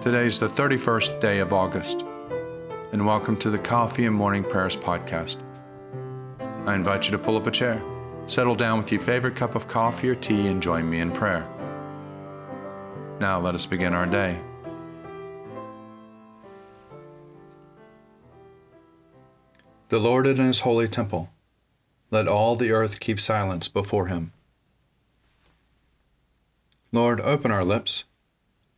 Today's the 31st day of August, and welcome to the Coffee and Morning Prayers podcast. I invite you to pull up a chair, settle down with your favorite cup of coffee or tea, and join me in prayer. Now let us begin our day. The Lord in his holy temple. Let all the earth keep silence before him. Lord, open our lips,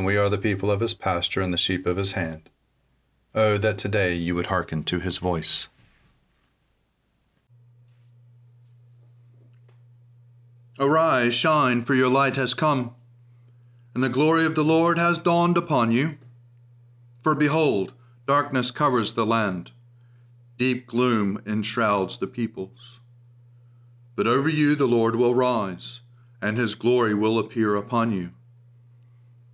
and we are the people of his pasture and the sheep of his hand. Oh, that today you would hearken to his voice. Arise, shine, for your light has come, and the glory of the Lord has dawned upon you. For behold, darkness covers the land, deep gloom enshrouds the peoples. But over you the Lord will rise, and his glory will appear upon you.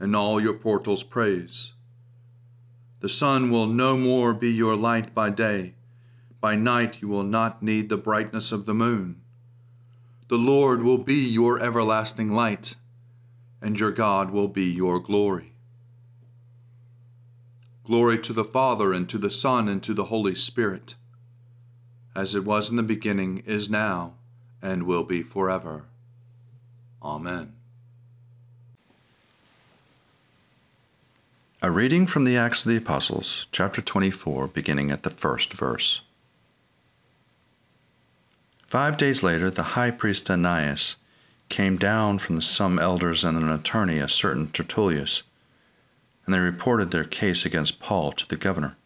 and all your portals praise. The sun will no more be your light by day. By night you will not need the brightness of the moon. The Lord will be your everlasting light, and your God will be your glory. Glory to the Father, and to the Son, and to the Holy Spirit, as it was in the beginning, is now, and will be forever. Amen. A reading from the Acts of the Apostles, chapter 24, beginning at the first verse. Five days later, the high priest Ananias came down from some elders and an attorney, a certain Tertullus, and they reported their case against Paul to the governor.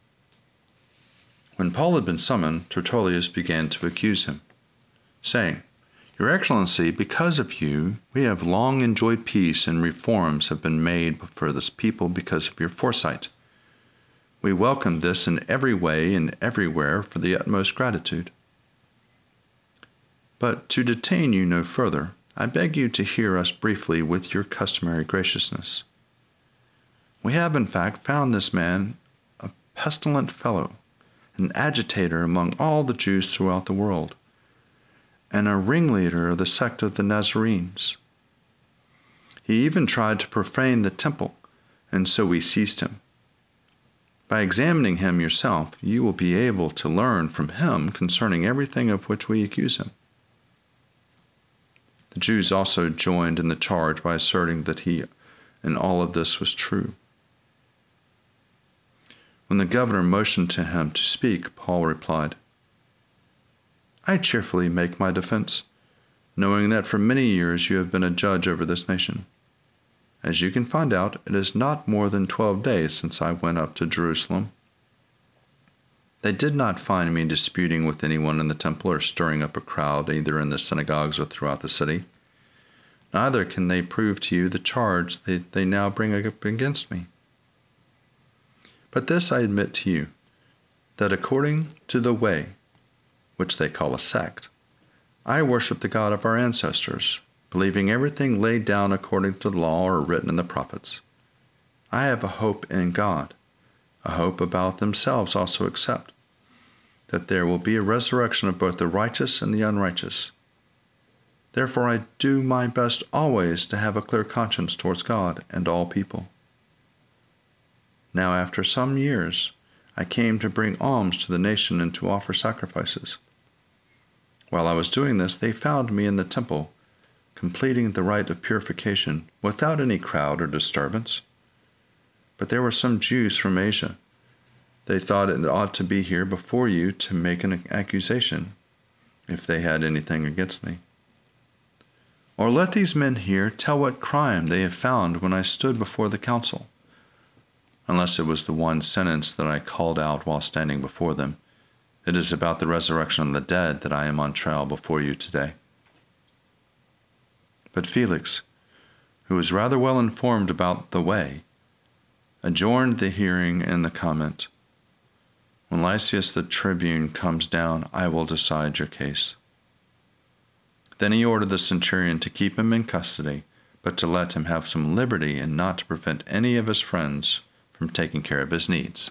When Paul had been summoned, Tertullus began to accuse him, saying, your Excellency, because of you, we have long enjoyed peace and reforms have been made for this people because of your foresight. We welcome this in every way and everywhere for the utmost gratitude. But to detain you no further, I beg you to hear us briefly with your customary graciousness. We have, in fact, found this man a pestilent fellow, an agitator among all the Jews throughout the world and a ringleader of the sect of the Nazarenes. He even tried to profane the temple, and so we seized him. By examining him yourself, you will be able to learn from him concerning everything of which we accuse him. The Jews also joined in the charge by asserting that he and all of this was true. When the governor motioned to him to speak, Paul replied, I cheerfully make my defense, knowing that for many years you have been a judge over this nation. As you can find out, it is not more than twelve days since I went up to Jerusalem. They did not find me disputing with anyone in the temple or stirring up a crowd either in the synagogues or throughout the city. Neither can they prove to you the charge that they now bring up against me. But this I admit to you, that according to the way which they call a sect. I worship the God of our ancestors, believing everything laid down according to the law or written in the prophets. I have a hope in God, a hope about themselves also accept, that there will be a resurrection of both the righteous and the unrighteous. Therefore, I do my best always to have a clear conscience towards God and all people. Now, after some years, I came to bring alms to the nation and to offer sacrifices. While I was doing this, they found me in the temple, completing the rite of purification without any crowd or disturbance. But there were some Jews from Asia. They thought it ought to be here before you to make an accusation, if they had anything against me. Or let these men here tell what crime they have found when I stood before the council, unless it was the one sentence that I called out while standing before them. It is about the resurrection of the dead that I am on trial before you today. But Felix, who was rather well informed about the way, adjourned the hearing and the comment. When Lysias the tribune comes down, I will decide your case. Then he ordered the centurion to keep him in custody, but to let him have some liberty and not to prevent any of his friends from taking care of his needs.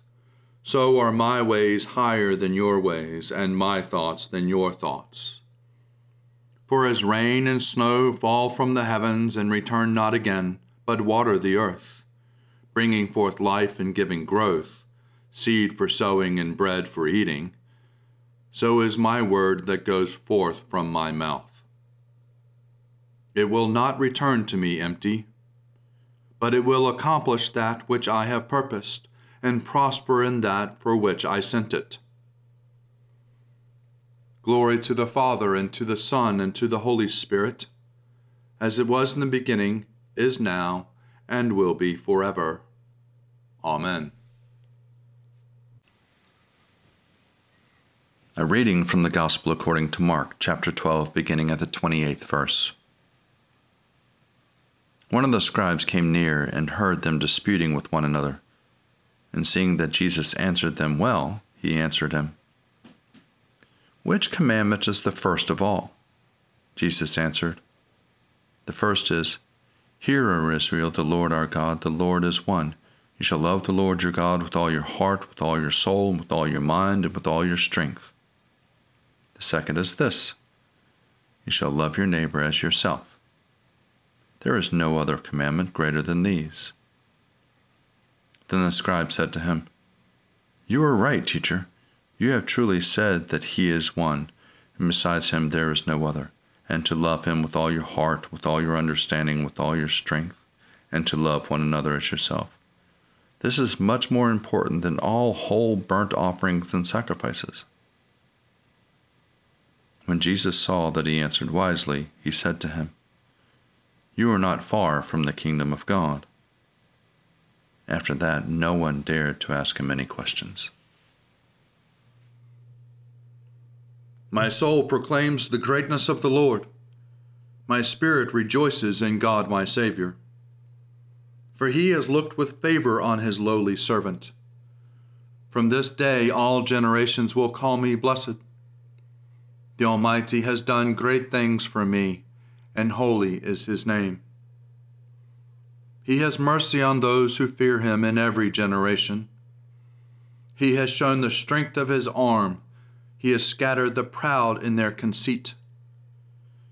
so are my ways higher than your ways, and my thoughts than your thoughts. For as rain and snow fall from the heavens and return not again, but water the earth, bringing forth life and giving growth, seed for sowing and bread for eating, so is my word that goes forth from my mouth. It will not return to me empty, but it will accomplish that which I have purposed, and prosper in that for which I sent it. Glory to the Father, and to the Son, and to the Holy Spirit, as it was in the beginning, is now, and will be forever. Amen. A reading from the Gospel according to Mark, chapter 12, beginning at the 28th verse. One of the scribes came near and heard them disputing with one another. And seeing that Jesus answered them well, he answered him, Which commandment is the first of all? Jesus answered, The first is, Hear, O Israel, the Lord our God, the Lord is one. You shall love the Lord your God with all your heart, with all your soul, with all your mind, and with all your strength. The second is this You shall love your neighbor as yourself. There is no other commandment greater than these. Then the scribe said to him, You are right, teacher. You have truly said that he is one, and besides him there is no other, and to love him with all your heart, with all your understanding, with all your strength, and to love one another as yourself. This is much more important than all whole burnt offerings and sacrifices. When Jesus saw that he answered wisely, he said to him, You are not far from the kingdom of God. After that, no one dared to ask him any questions. My soul proclaims the greatness of the Lord. My spirit rejoices in God my Savior. For he has looked with favor on his lowly servant. From this day all generations will call me blessed. The Almighty has done great things for me, and holy is his name. He has mercy on those who fear him in every generation. He has shown the strength of his arm. He has scattered the proud in their conceit.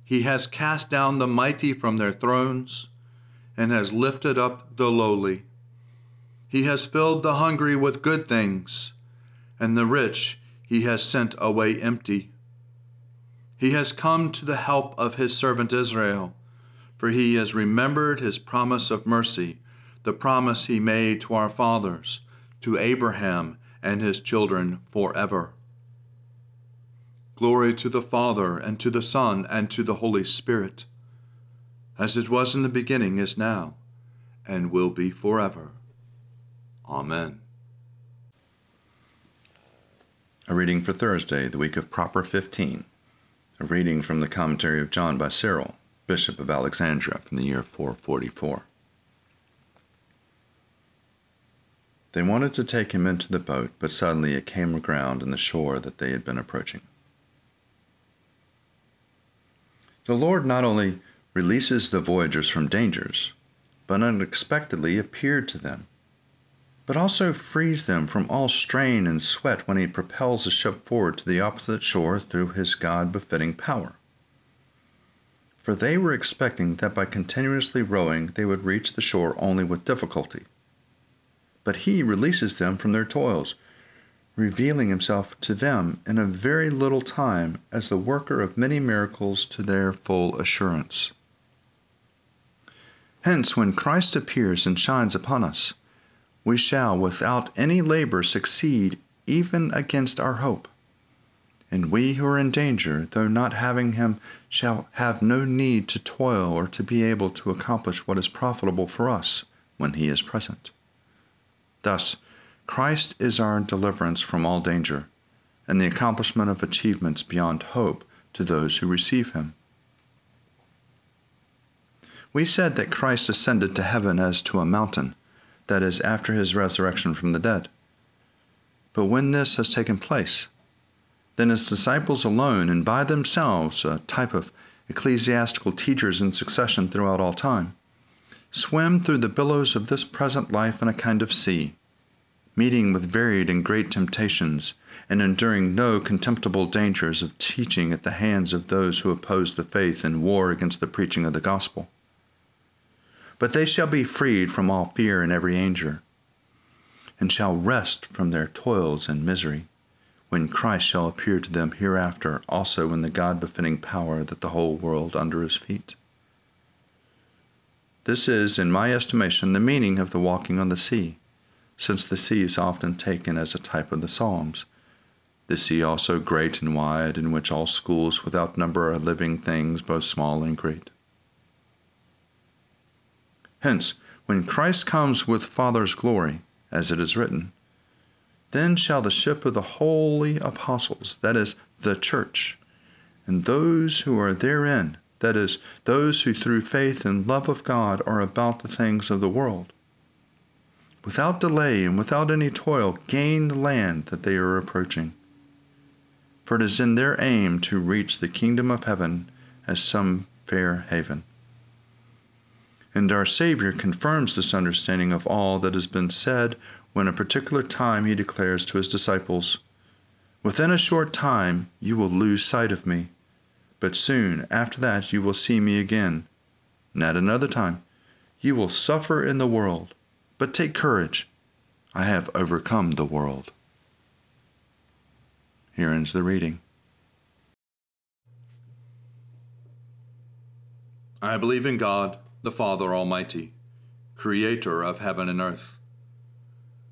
He has cast down the mighty from their thrones and has lifted up the lowly. He has filled the hungry with good things, and the rich he has sent away empty. He has come to the help of his servant Israel, for he has remembered his promise of mercy, the promise he made to our fathers, to Abraham and his children forever. Glory to the Father, and to the Son, and to the Holy Spirit, as it was in the beginning, is now, and will be forever. Amen. A reading for Thursday, the week of Proper 15. A reading from the Commentary of John by Cyril. Bishop of Alexandria, from the year 444. They wanted to take him into the boat, but suddenly it came aground in the shore that they had been approaching. The Lord not only releases the voyagers from dangers, but unexpectedly appeared to them but also frees them from all strain and sweat when he propels the ship forward to the opposite shore through his God befitting power. For they were expecting that by continuously rowing they would reach the shore only with difficulty. But he releases them from their toils, revealing himself to them in a very little time as the worker of many miracles to their full assurance. Hence, when Christ appears and shines upon us, we shall without any labor succeed even against our hope. And we who are in danger, though not having him, shall have no need to toil or to be able to accomplish what is profitable for us when he is present. Thus, Christ is our deliverance from all danger, and the accomplishment of achievements beyond hope to those who receive him. We said that Christ ascended to heaven as to a mountain that is, after his resurrection from the dead. But when this has taken place, then his disciples alone and by themselves, a type of ecclesiastical teachers in succession throughout all time, swim through the billows of this present life in a kind of sea, meeting with varied and great temptations, and enduring no contemptible dangers of teaching at the hands of those who oppose the faith and war against the preaching of the gospel. But they shall be freed from all fear and every danger, and shall rest from their toils and misery, when Christ shall appear to them hereafter also in the God befitting power that the whole world under his feet. This is, in my estimation, the meaning of the walking on the sea, since the sea is often taken as a type of the Psalms. The sea also great and wide, in which all schools without number are living things, both small and great. Hence, when Christ comes with Father's glory, as it is written, then shall the ship of the holy apostles, that is, the church, and those who are therein, that is, those who through faith and love of God are about the things of the world, without delay and without any toil gain the land that they are approaching. For it is in their aim to reach the kingdom of heaven as some fair haven. And our Savior confirms this understanding of all that has been said when a particular time he declares to his disciples, Within a short time you will lose sight of me, but soon after that you will see me again. And at another time you will suffer in the world, but take courage. I have overcome the world. Here ends the reading. I believe in God the Father Almighty, creator of heaven and earth.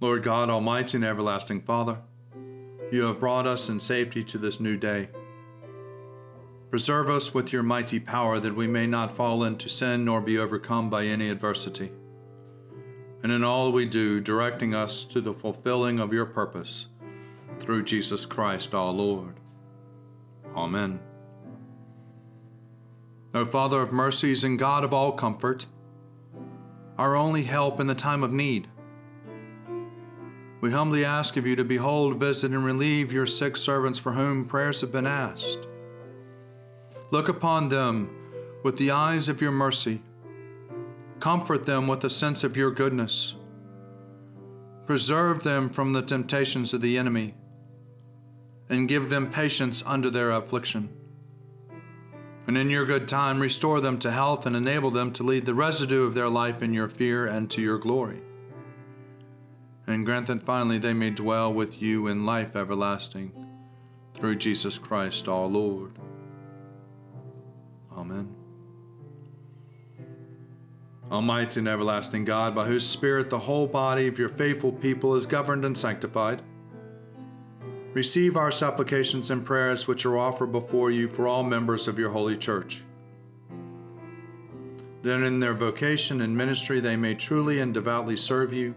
Lord God, Almighty and everlasting Father, you have brought us in safety to this new day. Preserve us with your mighty power that we may not fall into sin nor be overcome by any adversity. And in all we do, directing us to the fulfilling of your purpose through Jesus Christ our Lord. Amen. O Father of mercies and God of all comfort, our only help in the time of need, we humbly ask of you to behold, visit, and relieve your sick servants for whom prayers have been asked. Look upon them with the eyes of your mercy. Comfort them with a sense of your goodness. Preserve them from the temptations of the enemy, and give them patience under their affliction. And in your good time, restore them to health and enable them to lead the residue of their life in your fear and to your glory and grant that finally they may dwell with you in life everlasting, through Jesus Christ our Lord. Amen. Almighty and everlasting God, by whose Spirit the whole body of your faithful people is governed and sanctified, receive our supplications and prayers which are offered before you for all members of your holy church. That in their vocation and ministry they may truly and devoutly serve you